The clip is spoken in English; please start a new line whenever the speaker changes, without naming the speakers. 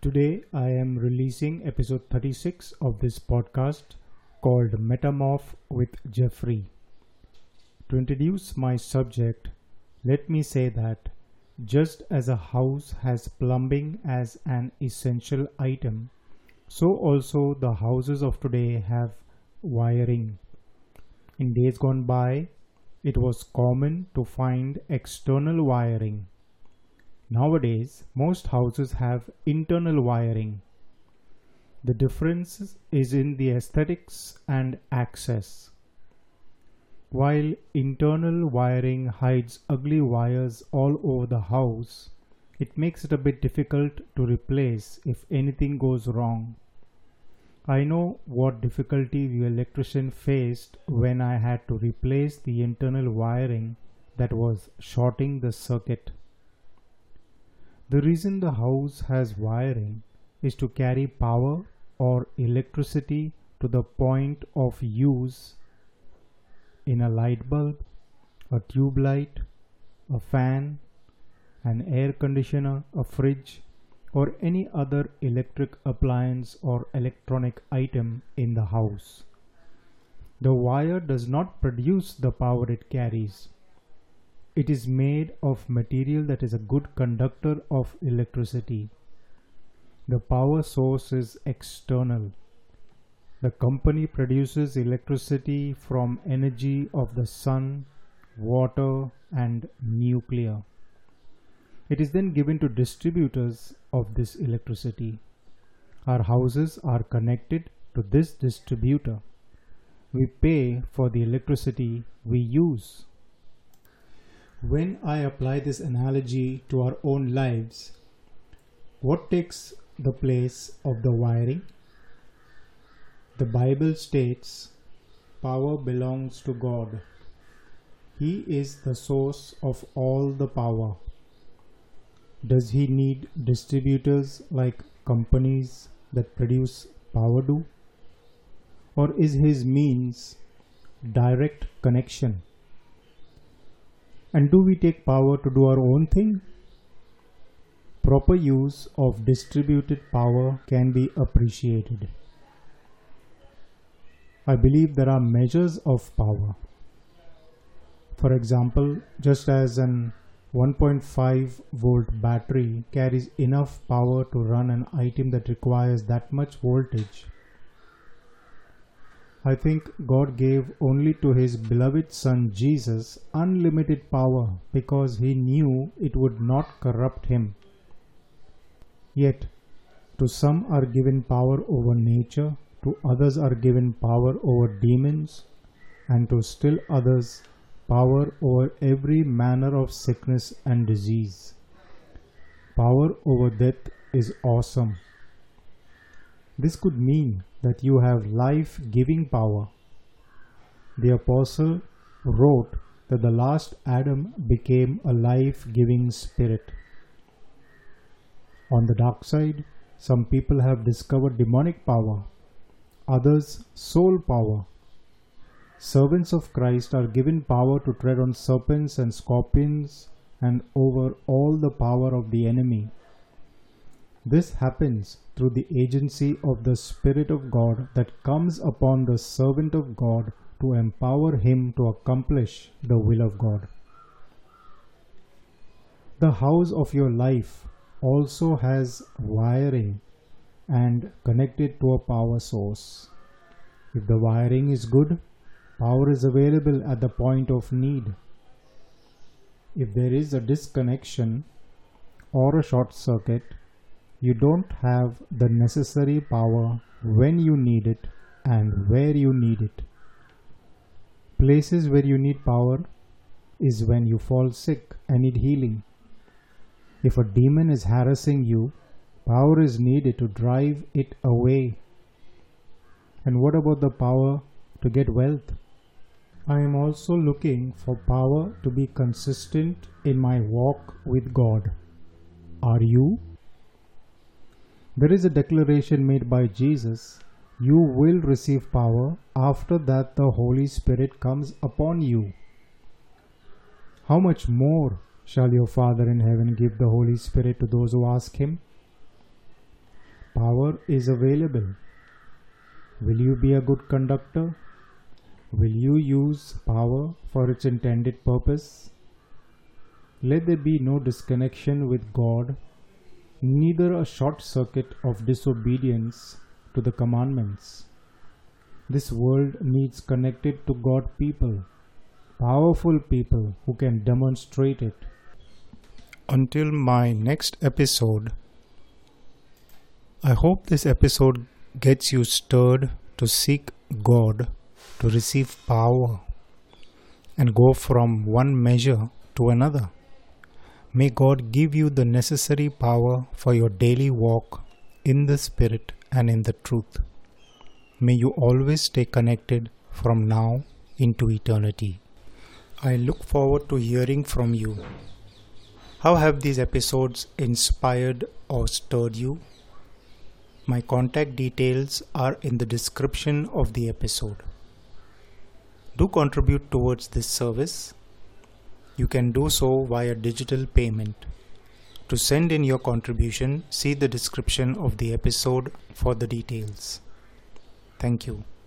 Today I am releasing episode 36 of this podcast called Metamorph with Jeffrey. To introduce my subject, let me say that just as a house has plumbing as an essential item, so also the houses of today have wiring. In days gone by, it was common to find external wiring Nowadays, most houses have internal wiring. The difference is in the aesthetics and access. While internal wiring hides ugly wires all over the house, it makes it a bit difficult to replace if anything goes wrong. I know what difficulty the electrician faced when I had to replace the internal wiring that was shorting the circuit. The reason the house has wiring is to carry power or electricity to the point of use in a light bulb, a tube light, a fan, an air conditioner, a fridge, or any other electric appliance or electronic item in the house. The wire does not produce the power it carries. It is made of material that is a good conductor of electricity. The power source is external. The company produces electricity from energy of the sun, water and nuclear. It is then given to distributors of this electricity. Our houses are connected to this distributor. We pay for the electricity we use. When I apply this analogy to our own lives, what takes the place of the wiring? The Bible states power belongs to God. He is the source of all the power. Does he need distributors like companies that produce power do? Or is his means direct connection? And do we take power to do our own thing? Proper use of distributed power can be appreciated. I believe there are measures of power. For example, just as an 1.5 volt battery carries enough power to run an item that requires that much voltage, I think God gave only to his beloved Son Jesus unlimited power because he knew it would not corrupt him. Yet, to some are given power over nature, to others are given power over demons, and to still others power over every manner of sickness and disease. Power over death is awesome. This could mean that you have life giving power. The Apostle wrote that the last Adam became a life giving spirit. On the dark side, some people have discovered demonic power, others, soul power. Servants of Christ are given power to tread on serpents and scorpions and over all the power of the enemy this happens through the agency of the Spirit of God that comes upon the servant of God to empower him to accomplish the will of God. The house of your life also has wiring and connected to a power source. If the wiring is good, power is available at the point of need. If there is a disconnection or a short circuit, you don't have the necessary power when you need it and where you need it. Places where you need power is when you fall sick and need healing. If a demon is harassing you, power is needed to drive it away. And what about the power to get wealth? I am also looking for power to be consistent in my walk with God. Are you? There is a declaration made by Jesus You will receive power after that the Holy Spirit comes upon you. How much more shall your Father in heaven give the Holy Spirit to those who ask Him? power is available. Will you be a good conductor? Will you use power for its intended purpose? Let there be no disconnection with God, neither a short circuit of disobedience to the commandments. This world needs connected to God people, powerful people who can demonstrate it. Until my next episode, I hope this episode gets you stirred to seek God to receive power and go from one measure to another. May God give you the necessary power for your daily walk in the Spirit and in the truth. May you always stay connected from now into eternity. I look forward to hearing from you. How have these episodes inspired or stirred you? My contact details are in the description of the episode. Do contribute towards this service. You can do so via digital payment. To send in your contribution, see the description of the episode for the details. Thank you.